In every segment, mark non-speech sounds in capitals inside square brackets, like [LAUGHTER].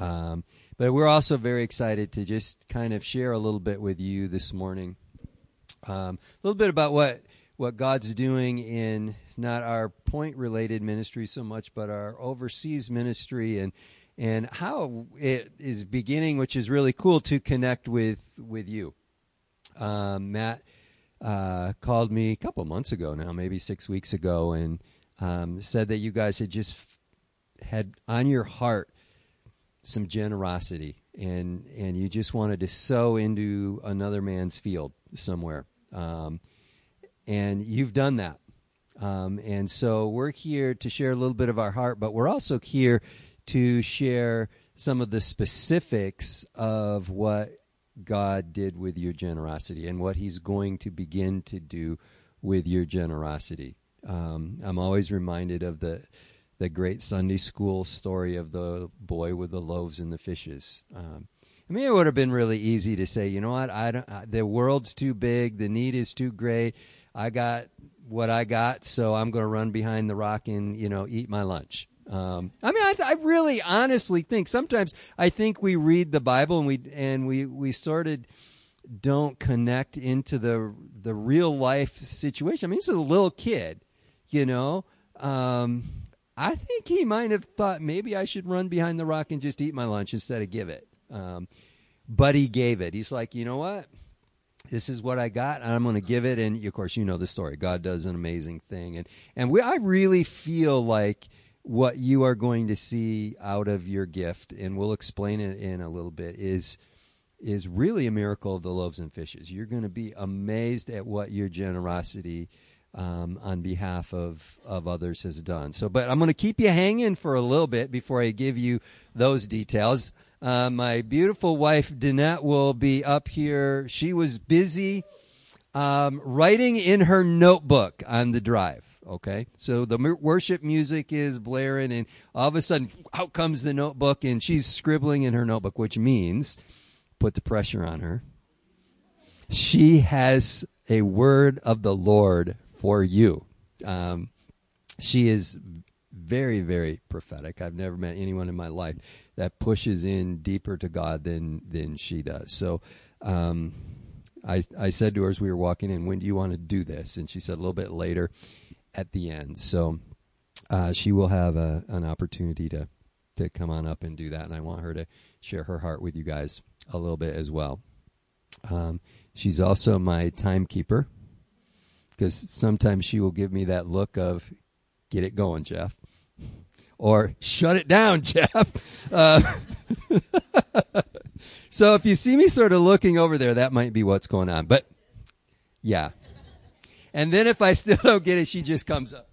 Um, but we're also very excited to just kind of share a little bit with you this morning, um, a little bit about what what God's doing in not our point related ministry so much, but our overseas ministry and and how it is beginning, which is really cool to connect with with you. Um, Matt uh, called me a couple months ago now, maybe six weeks ago, and um, said that you guys had just had on your heart some generosity, and and you just wanted to sow into another man's field somewhere, um, and you've done that. Um, and so we're here to share a little bit of our heart, but we're also here to share some of the specifics of what God did with your generosity and what He's going to begin to do with your generosity. Um, I'm always reminded of the the great Sunday school story of the boy with the loaves and the fishes. Um, I mean, it would have been really easy to say, you know what, I don't. I, the world's too big, the need is too great. I got what I got, so I'm going to run behind the rock and you know eat my lunch. Um, I mean, I, I, really honestly think sometimes I think we read the Bible and we and we we sort of don't connect into the the real life situation. I mean, this is a little kid, you know. Um, I think he might have thought maybe I should run behind the rock and just eat my lunch instead of give it. Um, but he gave it. He's like, you know what? This is what I got, and I'm going to give it. And of course, you know the story. God does an amazing thing, and and we, I really feel like what you are going to see out of your gift, and we'll explain it in a little bit, is is really a miracle of the loaves and fishes. You're going to be amazed at what your generosity um, on behalf of, of others has done. So, but I'm going to keep you hanging for a little bit before I give you those details. Uh, my beautiful wife, Danette, will be up here. She was busy um, writing in her notebook on the drive. Okay, so the worship music is blaring, and all of a sudden, out comes the notebook, and she's scribbling in her notebook, which means put the pressure on her. She has a word of the Lord for you. Um, she is very, very prophetic. I've never met anyone in my life that pushes in deeper to God than than she does. So. Um, I, I said to her as we were walking in, when do you want to do this? And she said a little bit later at the end. So uh, she will have a, an opportunity to to come on up and do that, and I want her to share her heart with you guys a little bit as well. Um, she's also my timekeeper because sometimes she will give me that look of "Get it going, Jeff," or "Shut it down, [LAUGHS] Jeff." Uh, [LAUGHS] so if you see me sort of looking over there, that might be what's going on. But yeah, and then if I still [LAUGHS] don't get it, she just comes up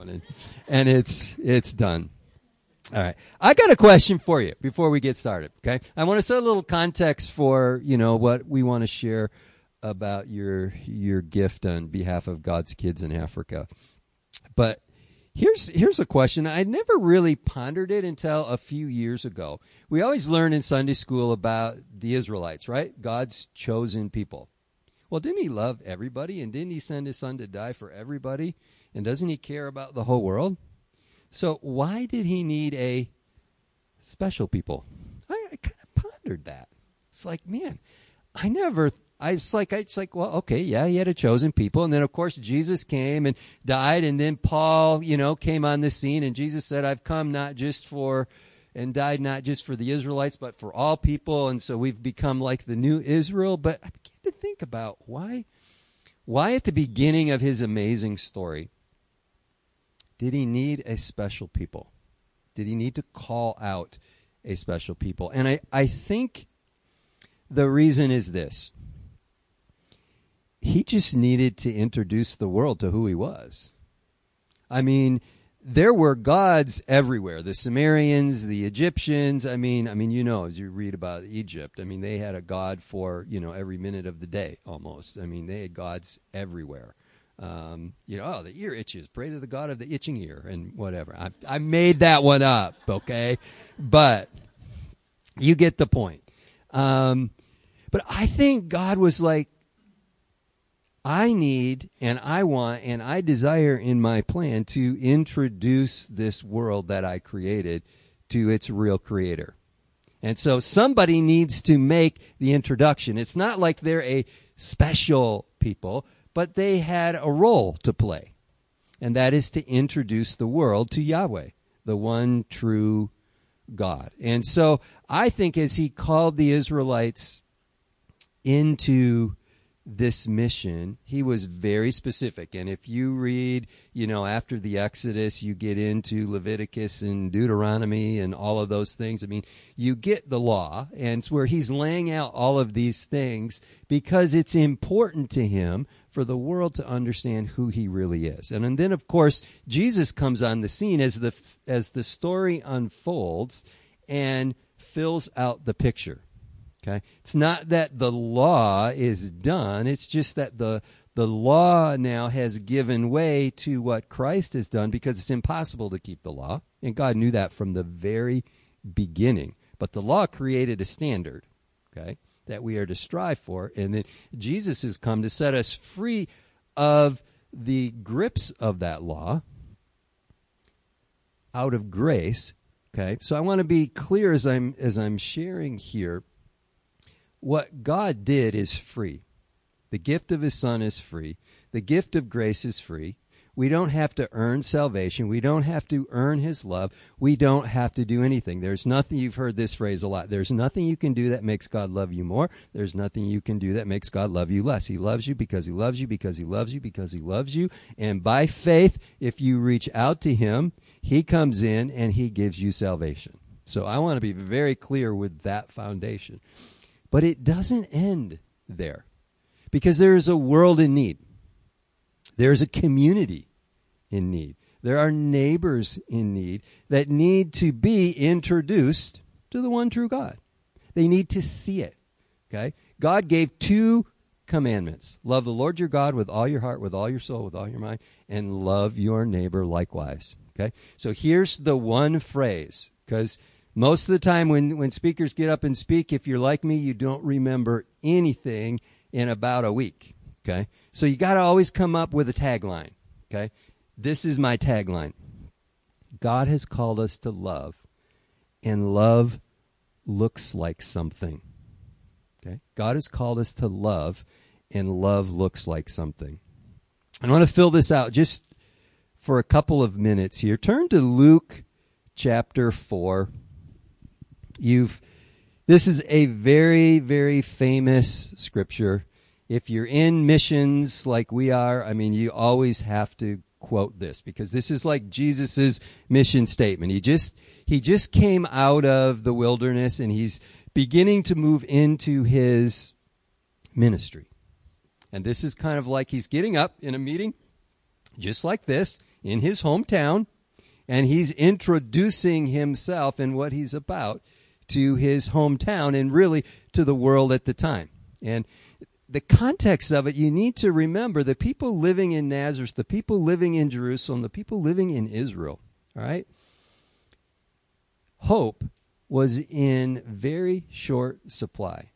and, and it's it's done. All right. I got a question for you before we get started, okay? I want to set a little context for, you know, what we want to share about your your gift on behalf of God's kids in Africa. But here's here's a question. I never really pondered it until a few years ago. We always learn in Sunday school about the Israelites, right? God's chosen people. Well, didn't he love everybody? And didn't he send his son to die for everybody? And doesn't he care about the whole world? So why did he need a special people? I, I kind of pondered that. It's like, man, I never. I it's like it's like well, okay, yeah, he had a chosen people, and then of course Jesus came and died, and then Paul, you know, came on the scene, and Jesus said, "I've come not just for." and died not just for the Israelites, but for all people. And so we've become like the new Israel. But I began to think about why, why at the beginning of his amazing story did he need a special people? Did he need to call out a special people? And I, I think the reason is this he just needed to introduce the world to who he was. I mean, there were gods everywhere. The sumerians the egyptians. I mean i mean you know as you read about egypt i mean they had a god for you know every minute of the day almost. I mean they had gods everywhere. Um, you know oh the ear itches. Pray to the god of the itching ear and whatever. I, I made that one up okay? But you get the point. Um, but i think god was like I need and I want and I desire in my plan to introduce this world that I created to its real creator. And so somebody needs to make the introduction. It's not like they're a special people, but they had a role to play. And that is to introduce the world to Yahweh, the one true God. And so I think as he called the Israelites into this mission, he was very specific. And if you read, you know, after the Exodus, you get into Leviticus and Deuteronomy and all of those things. I mean, you get the law, and it's where he's laying out all of these things because it's important to him for the world to understand who he really is. And, and then, of course, Jesus comes on the scene as the, as the story unfolds and fills out the picture. Okay? It's not that the law is done, it's just that the the law now has given way to what Christ has done because it's impossible to keep the law. And God knew that from the very beginning. But the law created a standard, okay, that we are to strive for. And then Jesus has come to set us free of the grips of that law out of grace. Okay. So I want to be clear as I'm as I'm sharing here what God did is free. The gift of His Son is free. The gift of grace is free. We don't have to earn salvation. We don't have to earn His love. We don't have to do anything. There's nothing, you've heard this phrase a lot. There's nothing you can do that makes God love you more. There's nothing you can do that makes God love you less. He loves you because He loves you, because He loves you, because He loves you. And by faith, if you reach out to Him, He comes in and He gives you salvation. So I want to be very clear with that foundation. But it doesn't end there because there is a world in need. There is a community in need. There are neighbors in need that need to be introduced to the one true God. They need to see it. Okay? God gave two commandments love the Lord your God with all your heart, with all your soul, with all your mind, and love your neighbor likewise. Okay? So here's the one phrase because most of the time, when, when speakers get up and speak, if you're like me, you don't remember anything in about a week. Okay? So you got to always come up with a tagline. Okay? This is my tagline God has called us to love, and love looks like something. Okay? God has called us to love, and love looks like something. I want to fill this out just for a couple of minutes here. Turn to Luke chapter 4 you've this is a very very famous scripture. If you're in missions like we are i mean you always have to quote this because this is like jesus's mission statement. He just he just came out of the wilderness and he's beginning to move into his ministry. And this is kind of like he's getting up in a meeting just like this in his hometown and he's introducing himself and what he's about to his hometown and really to the world at the time. And the context of it, you need to remember the people living in Nazareth, the people living in Jerusalem, the people living in Israel, all right? Hope was in very short supply.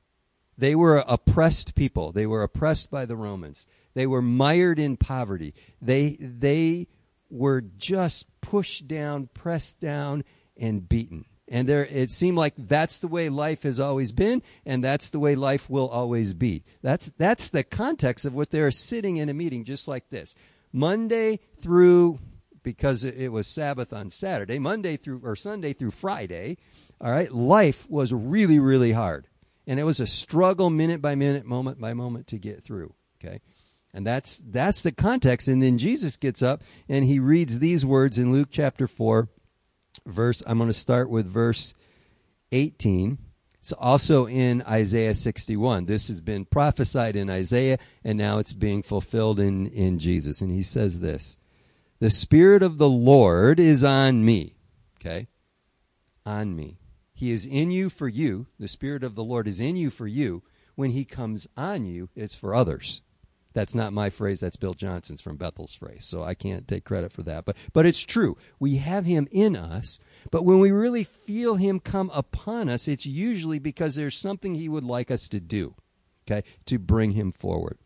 They were oppressed people. They were oppressed by the Romans. They were mired in poverty. They, they were just pushed down, pressed down, and beaten. And there, it seemed like that's the way life has always been, and that's the way life will always be. That's, that's the context of what they're sitting in a meeting just like this. Monday through, because it was Sabbath on Saturday, Monday through, or Sunday through Friday, all right, life was really, really hard. And it was a struggle minute by minute, moment by moment to get through. Okay? And that's, that's the context. And then Jesus gets up and he reads these words in Luke chapter 4 verse, I'm going to start with verse 18. It's also in Isaiah 61. This has been prophesied in Isaiah, and now it's being fulfilled in, in Jesus. And he says this The Spirit of the Lord is on me. Okay? On me. He is in you for you. The Spirit of the Lord is in you for you. When he comes on you, it's for others. That's not my phrase. That's Bill Johnson's from Bethel's phrase. So I can't take credit for that. But, but it's true. We have him in us. But when we really feel him come upon us, it's usually because there's something he would like us to do, okay, to bring him forward.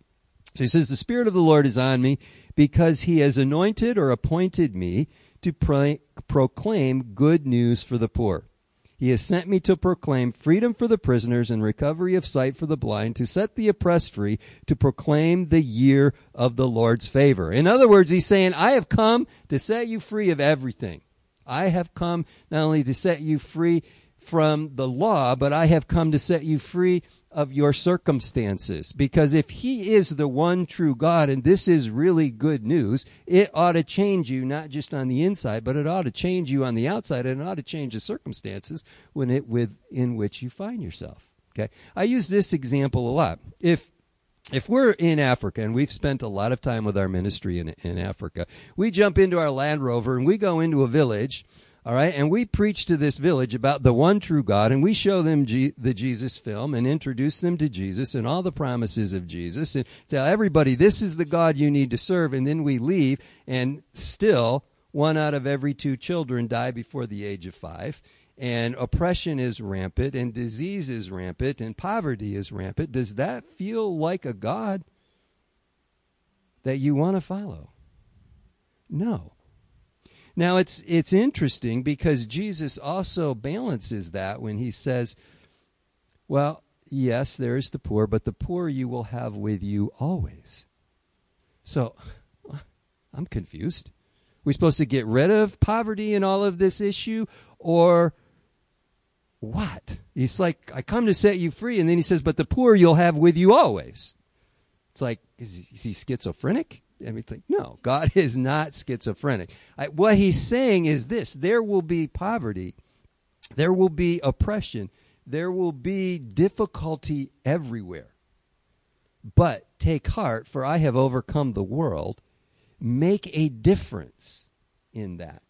So he says, The Spirit of the Lord is on me because he has anointed or appointed me to pro- proclaim good news for the poor. He has sent me to proclaim freedom for the prisoners and recovery of sight for the blind, to set the oppressed free, to proclaim the year of the Lord's favor. In other words, he's saying, I have come to set you free of everything. I have come not only to set you free from the law, but I have come to set you free of your circumstances. Because if He is the one true God, and this is really good news, it ought to change you not just on the inside, but it ought to change you on the outside, and it ought to change the circumstances when it within which you find yourself. Okay, I use this example a lot. If if we're in Africa and we've spent a lot of time with our ministry in, in Africa, we jump into our Land Rover and we go into a village all right, and we preach to this village about the one true God, and we show them G- the Jesus film and introduce them to Jesus and all the promises of Jesus, and tell everybody this is the God you need to serve. And then we leave, and still one out of every two children die before the age of five, and oppression is rampant, and disease is rampant, and poverty is rampant. Does that feel like a God that you want to follow? No. Now it's it's interesting because Jesus also balances that when he says, well, yes, there is the poor, but the poor you will have with you always. So [LAUGHS] I'm confused. We're supposed to get rid of poverty and all of this issue or what? He's like, I come to set you free. And then he says, but the poor you'll have with you always. It's like, is he, is he schizophrenic? Like, no, God [LAUGHS] is not schizophrenic. I, what he's saying is this there will be poverty, there will be oppression, there will be difficulty everywhere. But take heart, for I have overcome the world. Make a difference in that.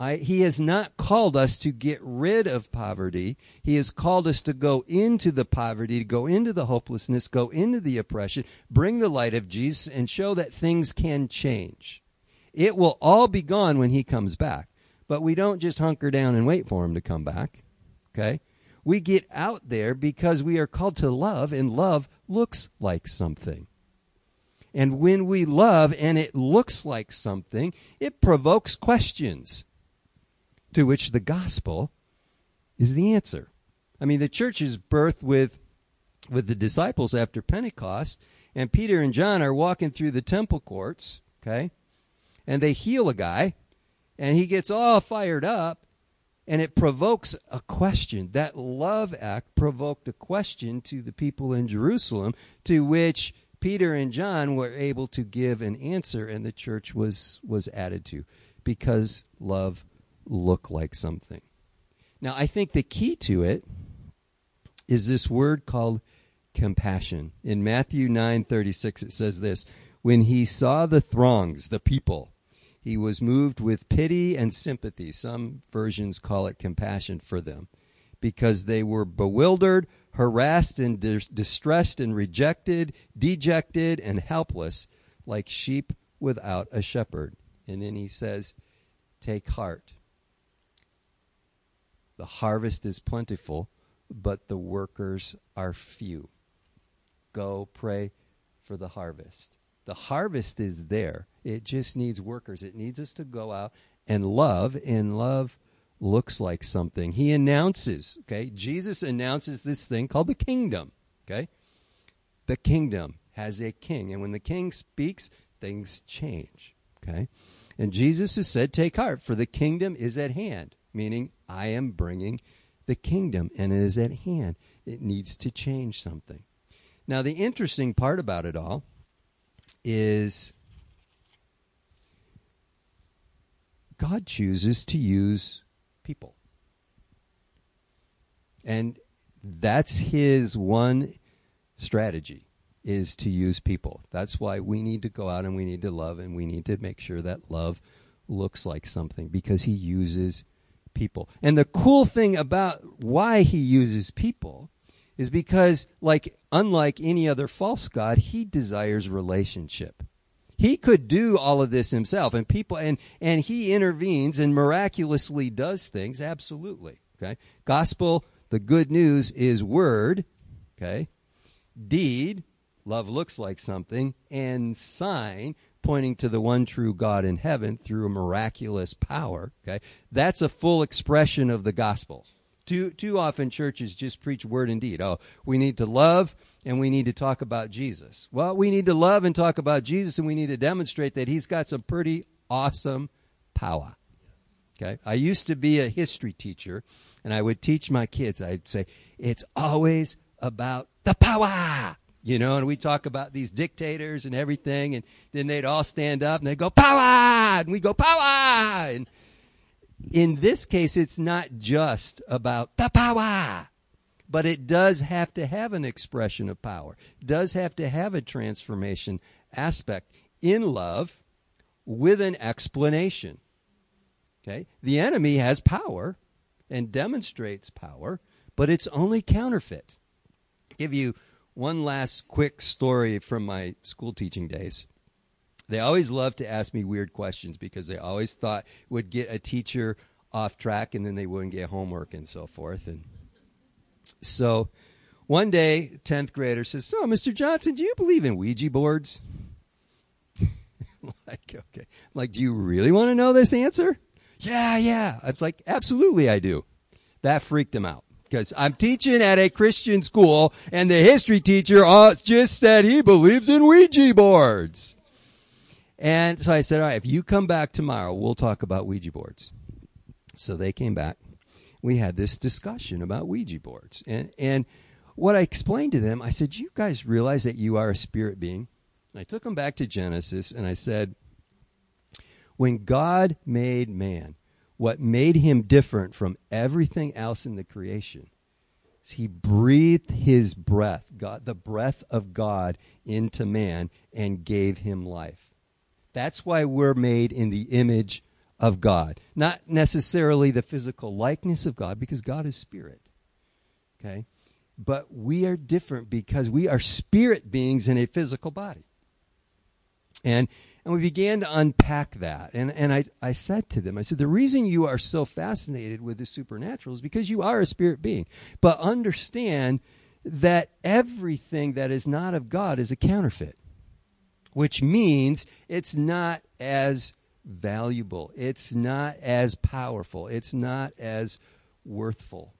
I, he has not called us to get rid of poverty. He has called us to go into the poverty, to go into the hopelessness, go into the oppression, bring the light of Jesus, and show that things can change. It will all be gone when he comes back. But we don't just hunker down and wait for him to come back. Okay? We get out there because we are called to love, and love looks like something. And when we love and it looks like something, it provokes questions to which the gospel is the answer. I mean, the church is birthed with, with the disciples after Pentecost, and Peter and John are walking through the temple courts, okay? And they heal a guy, and he gets all fired up, and it provokes a question. That love act provoked a question to the people in Jerusalem, to which Peter and John were able to give an answer, and the church was, was added to because love look like something. Now, I think the key to it is this word called compassion. In Matthew 9:36 it says this, when he saw the throngs, the people, he was moved with pity and sympathy. Some versions call it compassion for them because they were bewildered, harassed and dis- distressed and rejected, dejected and helpless like sheep without a shepherd. And then he says, "Take heart." The harvest is plentiful, but the workers are few. Go pray for the harvest. The harvest is there. It just needs workers. It needs us to go out and love, and love looks like something. He announces, okay? Jesus announces this thing called the kingdom, okay? The kingdom has a king, and when the king speaks, things change, okay? And Jesus has said, Take heart, for the kingdom is at hand meaning I am bringing the kingdom and it is at hand. It needs to change something. Now, the interesting part about it all is God chooses to use people. And that's his one strategy is to use people. That's why we need to go out and we need to love and we need to make sure that love looks like something because he uses people. And the cool thing about why he uses people is because, like, unlike any other false god, he desires relationship. He could do all of this himself, and people, and and he intervenes and miraculously does things. Absolutely, okay. Gospel, the good news is word, okay. Deed, love looks like something, and sign, pointing to the one true God in heaven through a miraculous power. Okay, that's a full expression of the gospel. Too too often churches just preach word and deed. Oh, we need to love and we need to talk about Jesus. Well, we need to love and talk about Jesus, and we need to demonstrate that He's got some pretty awesome power. Okay, I used to be a history teacher, and I would teach my kids. I'd say it's always about the power you know, and we talk about these dictators and everything, and then they'd all stand up and they'd go, power! And we go, power! And in this case, it's not just about the power, but it does have to have an expression of power, it does have to have a transformation aspect in love with an explanation. Okay? The enemy has power and demonstrates power, but it's only counterfeit. Give you one last quick story from my school teaching days. They always loved to ask me weird questions because they always thought would get a teacher off track and then they wouldn't get homework and so forth. And so one day, 10th grader says, So, Mr. Johnson, do you believe in Ouija boards? [LAUGHS] like, okay. I'm like, do you really want to know this answer? Yeah, yeah. I was like, absolutely I do. That freaked him out because I'm teaching at a Christian school, and the history teacher uh, just said he believes in Ouija boards. And so I said, all right, if you come back tomorrow, we'll talk about Ouija boards. So they came back. We had this discussion about Ouija boards. And, and what I explained to them, I said, you guys realize that you are a spirit being? And I took them back to Genesis and I said, when God made man, what made him different from everything else in the creation is he breathed his breath, God, the breath of God into man and gave him life. That's why we're made in the image of God. Not necessarily the physical likeness of God because God is spirit. Okay? But we are different because we are spirit beings in a physical body. And and we began to unpack that. And, and I, I said to them, I said, the reason you are so fascinated with the supernatural is because you are a spirit being. But understand that everything that is not of God is a counterfeit, which means it's not as valuable, it's not as powerful, it's not as worthful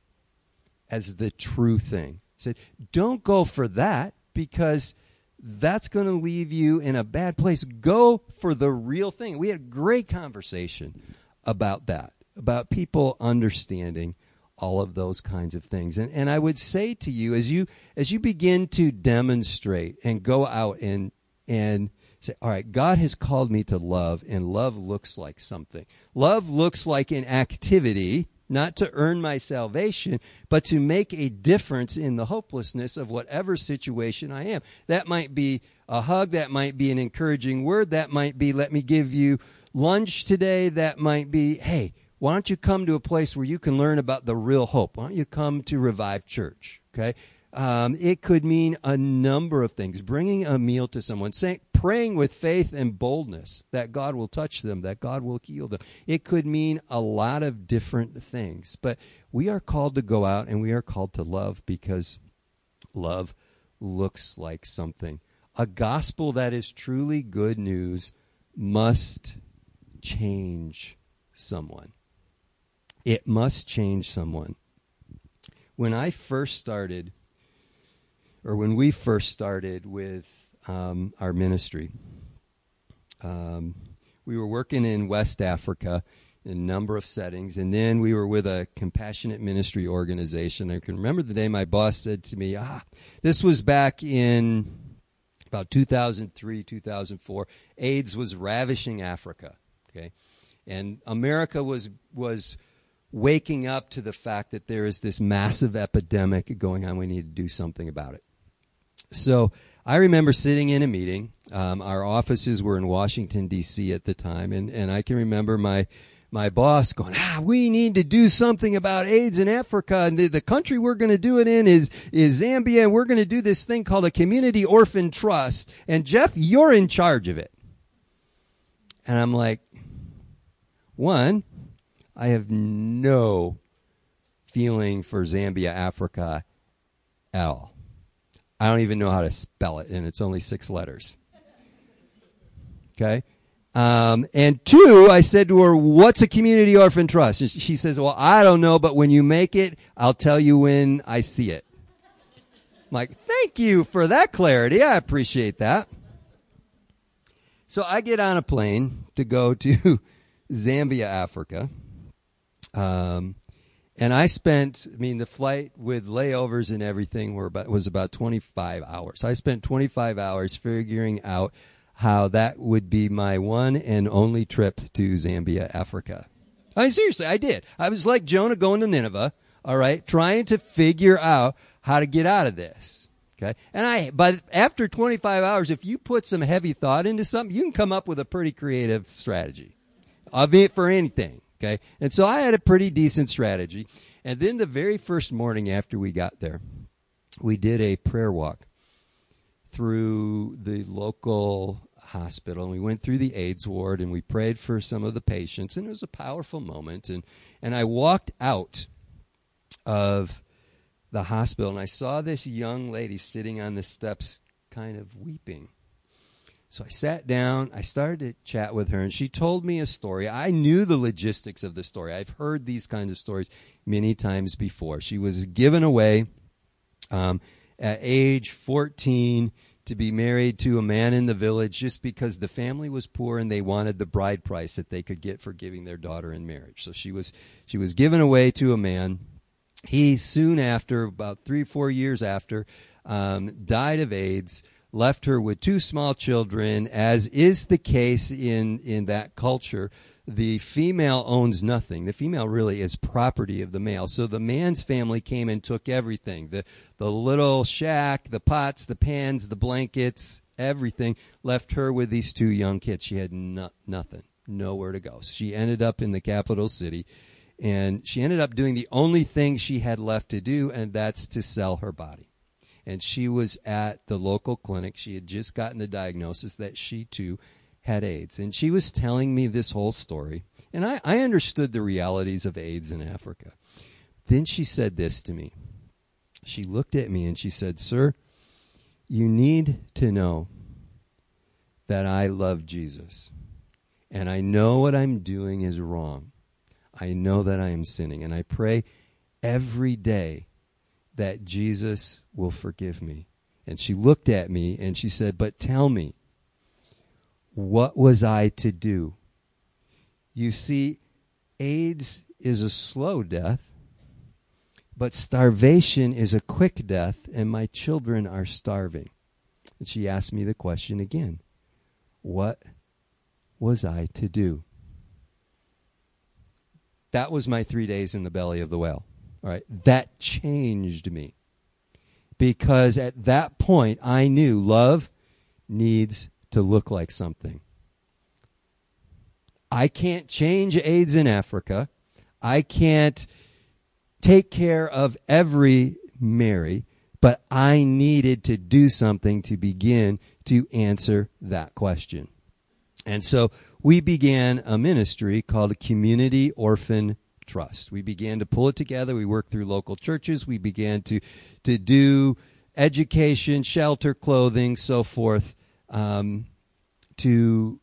as the true thing. I said, don't go for that because that's going to leave you in a bad place. Go for the real thing. We had a great conversation about that, about people understanding all of those kinds of things. And, and I would say to you, as you as you begin to demonstrate and go out and and say, all right, God has called me to love, and love looks like something. Love looks like an activity not to earn my salvation, but to make a difference in the hopelessness of whatever situation I am. That might be a hug, that might be an encouraging word, that might be, let me give you lunch today, that might be, hey, why don't you come to a place where you can learn about the real hope? Why don't you come to Revive Church? Okay? Um, it could mean a number of things. Bringing a meal to someone, saying, praying with faith and boldness that God will touch them, that God will heal them. It could mean a lot of different things. But we are called to go out and we are called to love because love looks like something. A gospel that is truly good news must change someone. It must change someone. When I first started, or when we first started with um, our ministry. Um, we were working in West Africa in a number of settings, and then we were with a compassionate ministry organization. I can remember the day my boss said to me, "Ah, this was back in about 2003, 2004. AIDS was ravishing Africa. Okay, and America was was." waking up to the fact that there is this massive epidemic going on. We need to do something about it. So I remember sitting in a meeting. Um, our offices were in Washington D.C. at the time, and, and I can remember my my boss going, ah, we need to do something about AIDS in Africa. And the, the country we're going to do it in is, is Zambia. And we're going to do this thing called a community orphan trust. And Jeff, you're in charge of it. And I'm like, one, I have no feeling for Zambia, Africa at all. I don't even know how to spell it, and it's only six letters. Okay. Um, and two, I said to her, what's a community orphan trust? And she says, well, I don't know, but when you make it, I'll tell you when I see it. I'm like, thank you for that clarity. I appreciate that. So I get on a plane to go to [LAUGHS] Zambia, Africa. Um, and I spent, I mean, the flight with layovers and everything were about, was about 25 hours. I spent 25 hours figuring out how that would be my one and only trip to Zambia, Africa. I mean, seriously, I did. I was like Jonah going to Nineveh, all right, trying to figure out how to get out of this. Okay. And I, but after 25 hours, if you put some heavy thought into something, you can come up with a pretty creative strategy of it for anything. Okay. And so I had a pretty decent strategy. And then the very first morning after we got there, we did a prayer walk through the local hospital and we went through the AIDS ward and we prayed for some of the patients and it was a powerful moment and and I walked out of the hospital and I saw this young lady sitting on the steps kind of weeping. So I sat down, I started to chat with her and she told me a story. I knew the logistics of the story. I've heard these kinds of stories many times before. She was given away um, at age 14 to be married to a man in the village just because the family was poor and they wanted the bride price that they could get for giving their daughter in marriage. So she was she was given away to a man. He soon after, about three four years after, um, died of AIDS. Left her with two small children, as is the case in in that culture the female owns nothing. The female really is property of the male. So the man's family came and took everything the, the little shack, the pots, the pans, the blankets, everything. Left her with these two young kids. She had no, nothing, nowhere to go. So she ended up in the capital city. And she ended up doing the only thing she had left to do, and that's to sell her body. And she was at the local clinic. She had just gotten the diagnosis that she too had AIDS. And she was telling me this whole story. And I, I understood the realities of AIDS in Africa. Then she said this to me. She looked at me and she said, Sir, you need to know that I love Jesus. And I know what I'm doing is wrong. I know that I am sinning. And I pray every day that Jesus will forgive me. And she looked at me and she said, But tell me, what was I to do? You see, AIDS is a slow death, but starvation is a quick death, and my children are starving. And she asked me the question again What was I to do? That was my three days in the belly of the whale. All right. That changed me. Because at that point, I knew love needs to look like something. I can't change AIDS in Africa. I can't take care of every Mary, but I needed to do something to begin to answer that question. And so we began a ministry called Community Orphan Trust. We began to pull it together. We worked through local churches. We began to, to do education, shelter, clothing, so forth um, to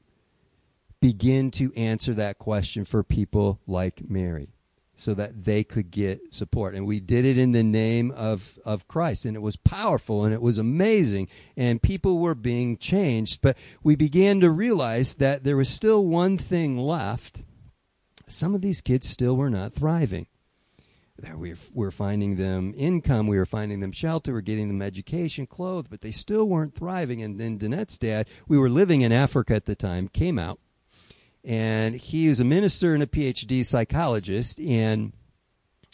begin to answer that question for people like Mary so that they could get support. And we did it in the name of, of Christ. And it was powerful and it was amazing. And people were being changed. But we began to realize that there was still one thing left. Some of these kids still were not thriving we were finding them income, we were finding them shelter, we were getting them education, clothes, but they still weren't thriving. And then Danette's dad, we were living in Africa at the time, came out, and he was a minister and a PhD psychologist, and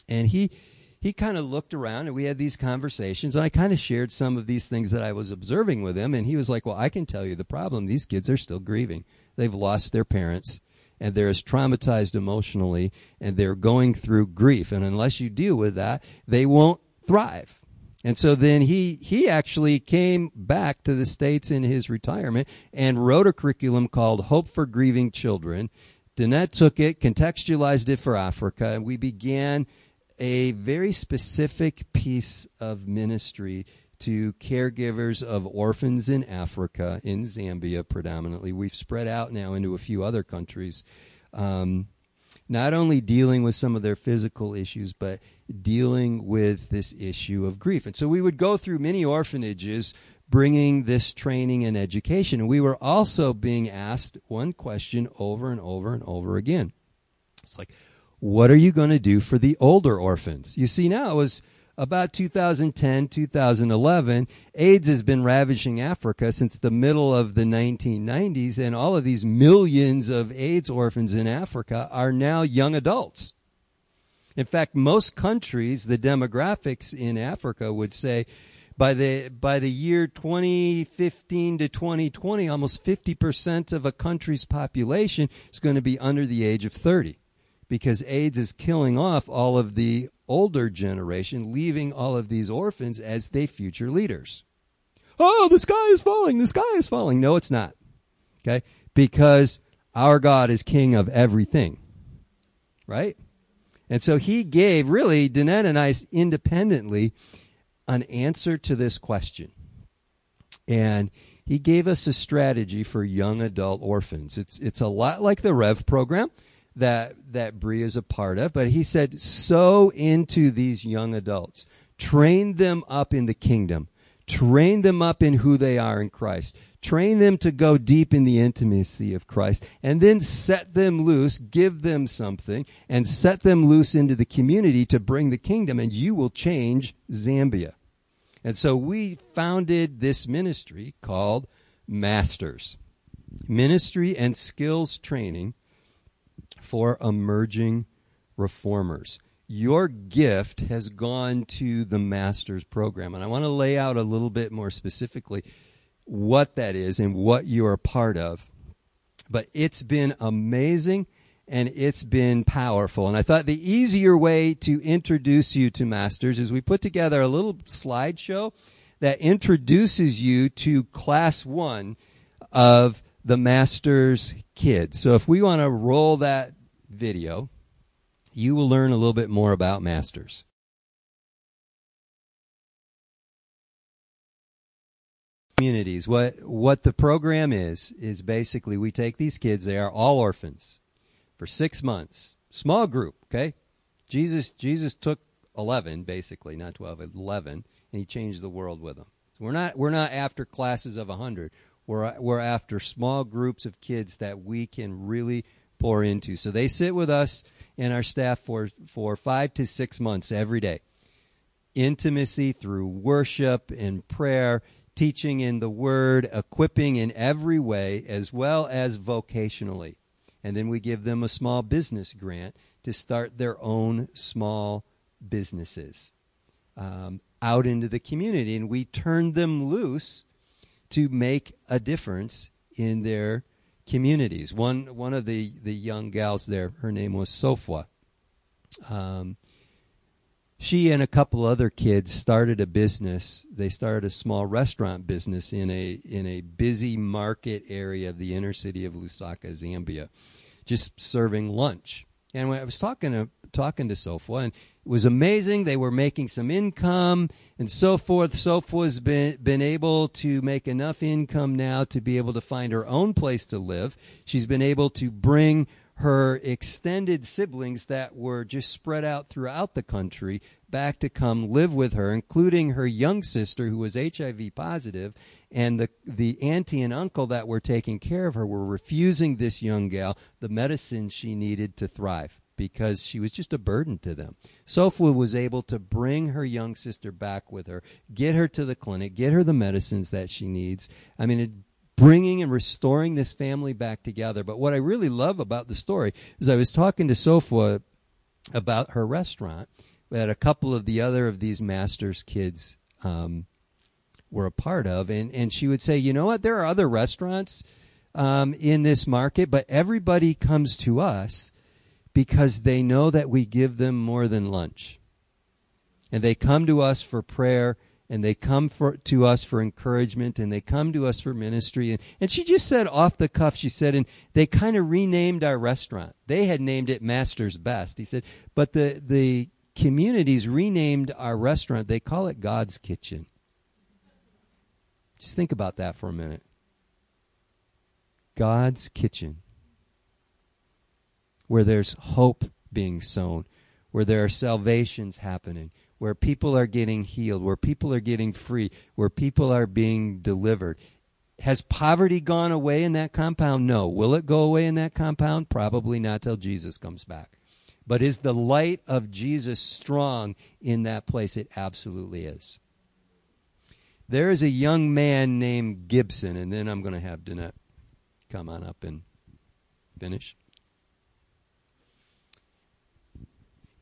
and he he kind of looked around and we had these conversations and I kind of shared some of these things that I was observing with him and he was like, "Well, I can tell you the problem. These kids are still grieving. They've lost their parents and they're as traumatized emotionally and they're going through grief. And unless you deal with that, they won't thrive. And so then he, he actually came back to the States in his retirement and wrote a curriculum called Hope for Grieving Children. Danette took it, contextualized it for Africa, and we began a very specific piece of ministry to caregivers of orphans in Africa, in Zambia predominantly. We've spread out now into a few other countries. Um, not only dealing with some of their physical issues, but dealing with this issue of grief. And so we would go through many orphanages bringing this training and education. And we were also being asked one question over and over and over again. It's like, what are you going to do for the older orphans? You see, now it was about 2010, 2011, AIDS has been ravaging Africa since the middle of the 1990s, and all of these millions of AIDS orphans in Africa are now young adults. In fact, most countries, the demographics in Africa would say by the by the year 2015 to 2020, almost 50% of a country's population is going to be under the age of 30 because AIDS is killing off all of the older generation, leaving all of these orphans as they future leaders. Oh, the sky is falling, the sky is falling. No, it's not. Okay? Because our God is king of everything. Right? And so he gave, really, Danette and I independently, an answer to this question. And he gave us a strategy for young adult orphans. It's, it's a lot like the Rev program that that Bree is a part of, but he said sow into these young adults. Train them up in the kingdom. Train them up in who they are in Christ. Train them to go deep in the intimacy of Christ and then set them loose, give them something and set them loose into the community to bring the kingdom and you will change Zambia. And so we founded this ministry called Masters. Ministry and Skills Training for emerging reformers. Your gift has gone to the master's program. And I want to lay out a little bit more specifically what that is and what you're a part of. But it's been amazing and it's been powerful. And I thought the easier way to introduce you to masters is we put together a little slideshow that introduces you to class one of the master's kids. So if we want to roll that video, you will learn a little bit more about masters. Communities. What what the program is is basically we take these kids. They are all orphans for six months, small group. Okay, Jesus Jesus took eleven basically, not twelve, eleven, and he changed the world with them. So we're not we're not after classes of a hundred. We're, we're after small groups of kids that we can really pour into. So they sit with us and our staff for, for five to six months every day. Intimacy through worship and prayer, teaching in the word, equipping in every way, as well as vocationally. And then we give them a small business grant to start their own small businesses um, out into the community. And we turn them loose to make a difference in their communities. One one of the the young gals there, her name was Sofwa. Um, she and a couple other kids started a business. They started a small restaurant business in a in a busy market area of the inner city of Lusaka, Zambia, just serving lunch. And when I was talking to talking to Sofwa, and it was amazing. They were making some income and so forth. Sopha's been, been able to make enough income now to be able to find her own place to live. She's been able to bring her extended siblings that were just spread out throughout the country back to come live with her, including her young sister who was HIV positive, and the the auntie and uncle that were taking care of her were refusing this young gal the medicine she needed to thrive because she was just a burden to them. Sophia was able to bring her young sister back with her, get her to the clinic, get her the medicines that she needs. I mean, bringing and restoring this family back together. But what I really love about the story is I was talking to Sophia about her restaurant that a couple of the other of these masters' kids um, were a part of, and and she would say, you know what, there are other restaurants um, in this market, but everybody comes to us because they know that we give them more than lunch. And they come to us for prayer and they come for, to us for encouragement and they come to us for ministry. And, and she just said off the cuff, she said, and they kind of renamed our restaurant. They had named it Master's Best. He said, but the, the communities renamed our restaurant. They call it God's Kitchen. Just think about that for a minute. God's kitchen, where there's hope being sown, where there are salvations happening, where people are getting healed, where people are getting free, where people are being delivered. Has poverty gone away in that compound? No. Will it go away in that compound? Probably not till Jesus comes back. But is the light of Jesus strong in that place? It absolutely is. There is a young man named Gibson, and then I'm going to have Danette come on up and finish.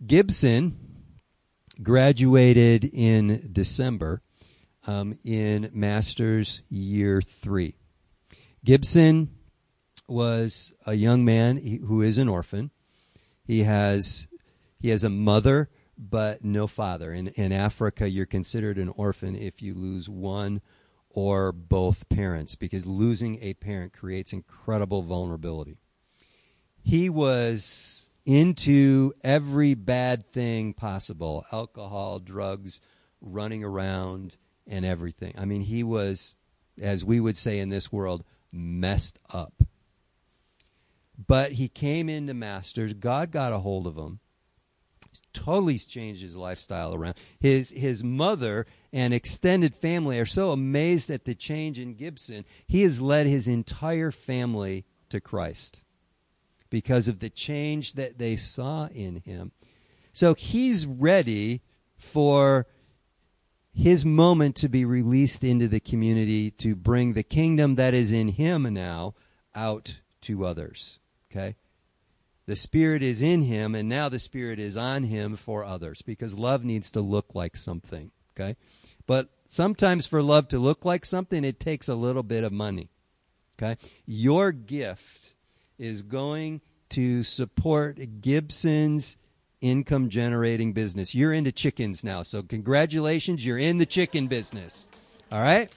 Gibson graduated in December um, in master's year three. Gibson was a young man who is an orphan. He has he has a mother but no father. In in Africa, you're considered an orphan if you lose one or both parents because losing a parent creates incredible vulnerability. He was into every bad thing possible alcohol, drugs, running around, and everything. I mean, he was, as we would say in this world, messed up. But he came into Masters. God got a hold of him. Totally changed his lifestyle around. His his mother and extended family are so amazed at the change in Gibson. He has led his entire family to Christ because of the change that they saw in him. So he's ready for his moment to be released into the community to bring the kingdom that is in him now out to others. Okay? The Spirit is in him, and now the Spirit is on him for others because love needs to look like something. Okay? But sometimes for love to look like something, it takes a little bit of money. Okay? Your gift is going to support Gibson's income generating business. You're into chickens now, so congratulations, you're in the chicken business. All right?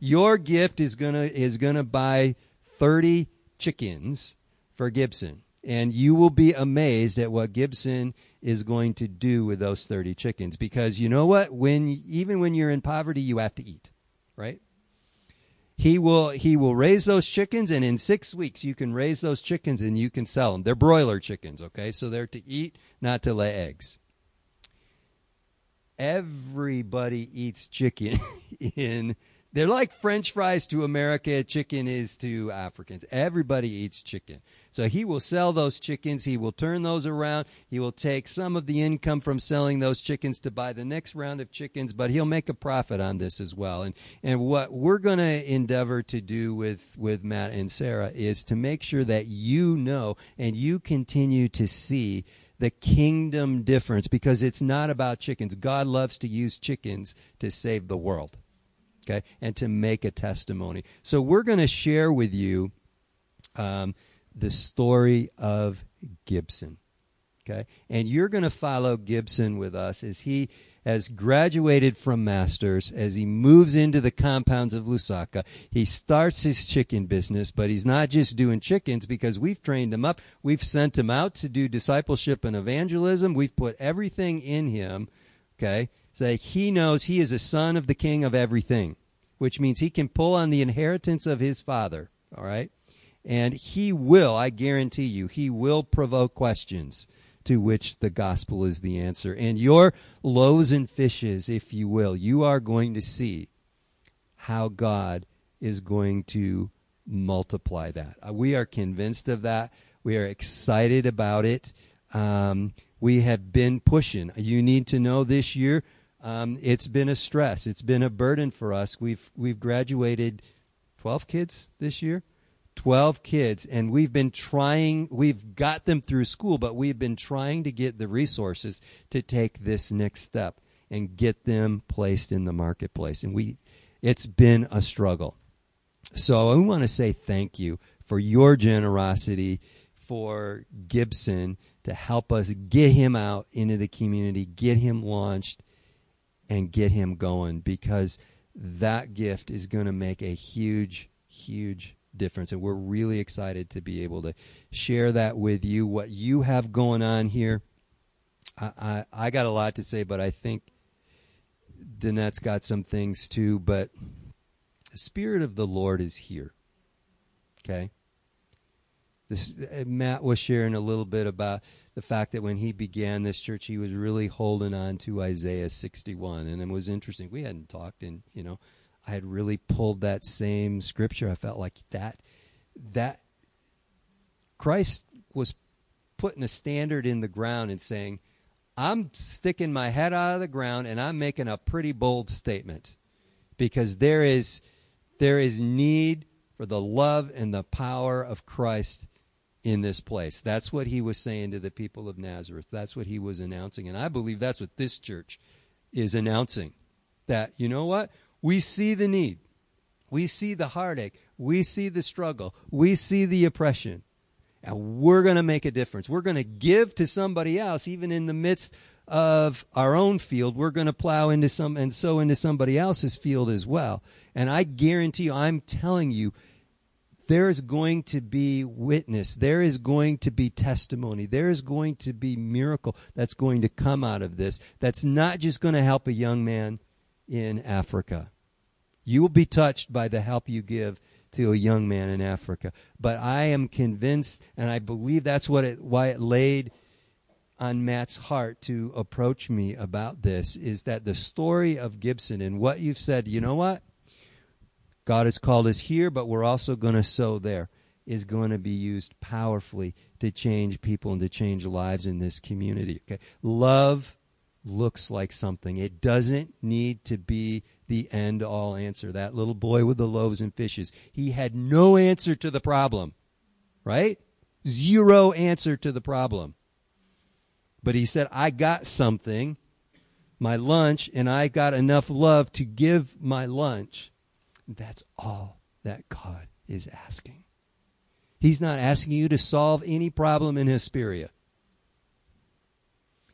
Your gift is going to is going to buy 30 chickens for Gibson. And you will be amazed at what Gibson is going to do with those 30 chickens because you know what when even when you're in poverty you have to eat, right? He will he will raise those chickens and in six weeks you can raise those chickens and you can sell them they're broiler chickens okay? So they're to eat not to lay eggs. Everybody eats chicken [LAUGHS] in they're like french fries to america chicken is to africans everybody eats chicken so he will sell those chickens. He will turn those around. He will take some of the income from selling those chickens to buy the next round of chickens, but he'll make a profit on this as well. And and what we're going to endeavor to do with with Matt and Sarah is to make sure that you know and you continue to see the kingdom difference because it's not about chickens. God loves to use chickens to save the world. Okay? And to make a testimony. So we're going to share with you um, the story of Gibson. Okay? And you're going to follow Gibson with us as he has graduated from masters, as he moves into the compounds of Lusaka. He starts his chicken business, but he's not just doing chickens because we've trained him up. We've sent him out to do discipleship and evangelism. We've put everything in him. Okay? So he knows he is a son of the king of everything, which means he can pull on the inheritance of his father. All right? And he will, I guarantee you, he will provoke questions to which the gospel is the answer. And your loaves and fishes, if you will, you are going to see how God is going to multiply that. Uh, we are convinced of that. We are excited about it. Um, we have been pushing. You need to know this year, um, it's been a stress. It's been a burden for us. We've we've graduated twelve kids this year. 12 kids and we've been trying we've got them through school but we've been trying to get the resources to take this next step and get them placed in the marketplace and we it's been a struggle so i want to say thank you for your generosity for gibson to help us get him out into the community get him launched and get him going because that gift is going to make a huge huge difference. And we're really excited to be able to share that with you, what you have going on here. I, I, I got a lot to say, but I think Danette's got some things too. But The Spirit of the Lord is here. Okay? This, uh, Matt was sharing a little bit about the fact that when he began this church, he was really holding on to Isaiah 61. And it was interesting. We hadn't talked, and, you know, I had really pulled that same scripture. I felt like that, that Christ was putting a standard in the ground and saying, I'm sticking my head out of the ground and I'm making a pretty bold statement because there is there is need for the love and the power of Christ in this place. That's what he was saying to the people of Nazareth. That's what he was announcing. And I believe that's what this church is announcing. That, you know what? We see the need. We see the heartache. We see the struggle. We see the oppression and we're going to make a difference. We're going to give to somebody else, even in the midst of our own field. We're going to plow into some and sow into somebody else's field as well. And I guarantee you, I'm telling you, there is going to be witness. There is going to be testimony. There is going to be miracle that's going to come out of this. That's not just going to help a young man in Africa. You will be touched by the help you give to a young man in Africa. But I am convinced, and I believe that's what it, why it laid on Matt's heart to approach me about this is that the story of Gibson and what you've said, you know what? God has called us here, but we're also going to sow there, is going to be used powerfully to change people and to change lives in this community. Okay? Love looks like something. It doesn't need to be the end all answer. That little boy with the loaves and fishes, he had no answer to the problem, right? Zero answer to the problem. But he said, I got something, my lunch, and I got enough love to give my lunch. That's all that God is asking. He's not asking you to solve any problem in Hesperia.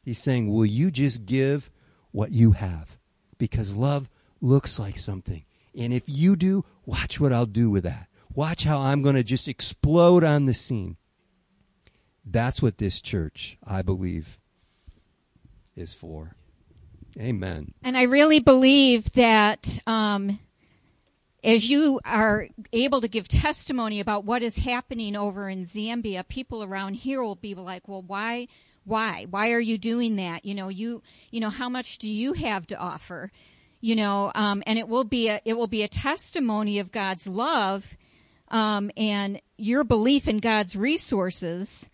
He's saying, Will you just give what you have? Because love looks like something. And if you do, watch what I'll do with that. Watch how I'm going to just explode on the scene. That's what this church, I believe, is for. Amen. And I really believe that um, as you are able to give testimony about what is happening over in Zambia, people around here will be like, well, why? Why? Why are you doing that? You know, you, you know, how much do you have to offer? you know, um, and it will be a it will be a testimony of God's love um, and your belief in God's resources.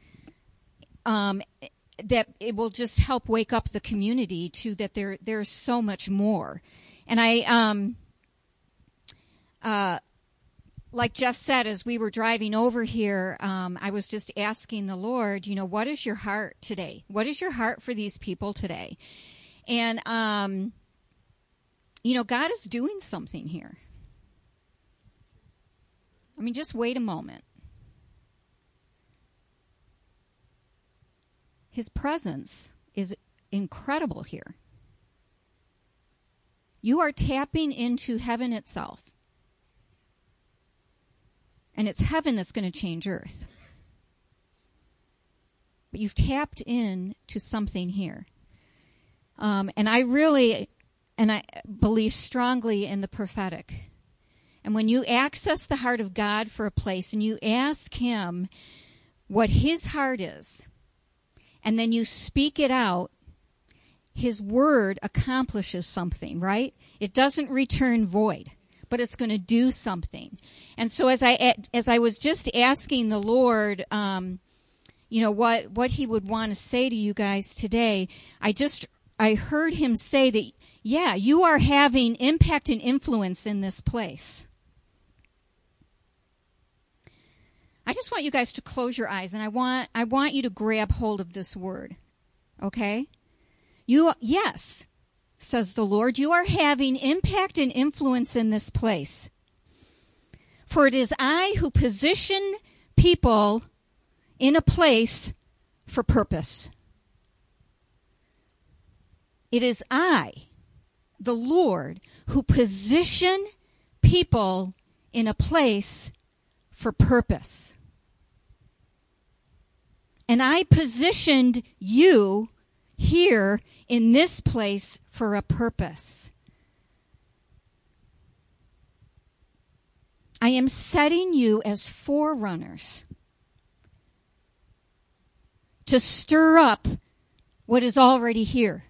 Um, that it will just help wake up the community to that there there's so much more, and I um uh like Jeff said, as we were driving over here, um, I was just asking the Lord, you know, what is your heart today? What is your heart for these people today? And um, you know, God is doing something here. I mean, just wait a moment. His presence is incredible here. You are tapping into heaven itself. And it's heaven that's going to change earth. But you've tapped in to something here. Um, and I really and I believe strongly in the prophetic. And when you access the heart of God for a place and you ask Him what His heart is, and then you speak it out, His word accomplishes something, right? It doesn't return void, but it's going to do something. And so as I, as I was just asking the Lord, um, you know, what, what He would want to say to you guys today, I just, I heard Him say that yeah, you are having impact and influence in this place. I just want you guys to close your eyes and I want I want you to grab hold of this word. Okay? You yes, says the Lord, you are having impact and influence in this place. For it is I who position people in a place for purpose. It is I the Lord who position people in a place for purpose. And I positioned you here in this place for a purpose. I am setting you as forerunners to stir up what is already here,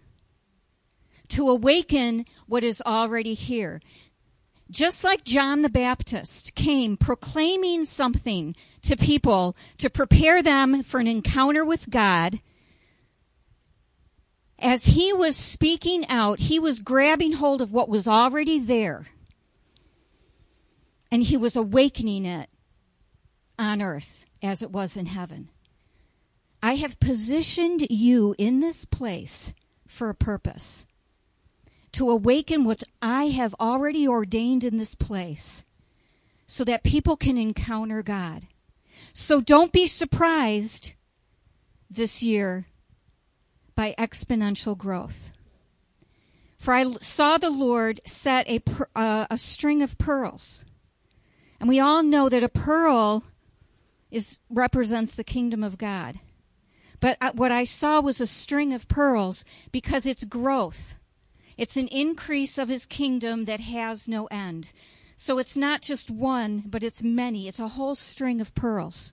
to awaken what is already here. Just like John the Baptist came proclaiming something to people to prepare them for an encounter with God, as he was speaking out, he was grabbing hold of what was already there and he was awakening it on earth as it was in heaven. I have positioned you in this place for a purpose to awaken what I have already ordained in this place so that people can encounter God. So don't be surprised this year by exponential growth. For I saw the Lord set a, uh, a string of pearls. And we all know that a pearl is, represents the kingdom of God. But uh, what I saw was a string of pearls because it's growth. It's an increase of his kingdom that has no end. So it's not just one, but it's many. It's a whole string of pearls.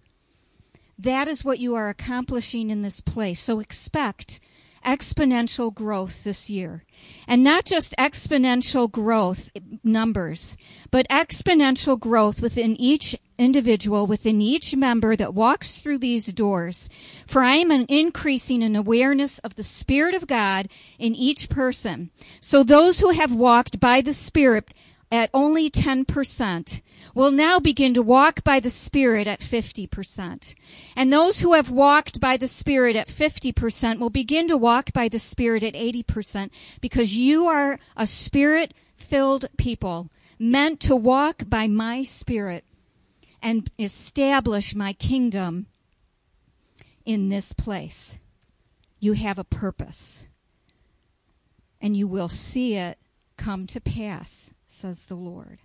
That is what you are accomplishing in this place. So expect exponential growth this year. And not just exponential growth numbers, but exponential growth within each individual, within each member that walks through these doors. For I am increasing in awareness of the Spirit of God in each person. So those who have walked by the Spirit at only 10% will now begin to walk by the Spirit at 50%. And those who have walked by the Spirit at 50% will begin to walk by the Spirit at 80% because you are a Spirit filled people meant to walk by my Spirit and establish my kingdom in this place. You have a purpose and you will see it come to pass says the Lord.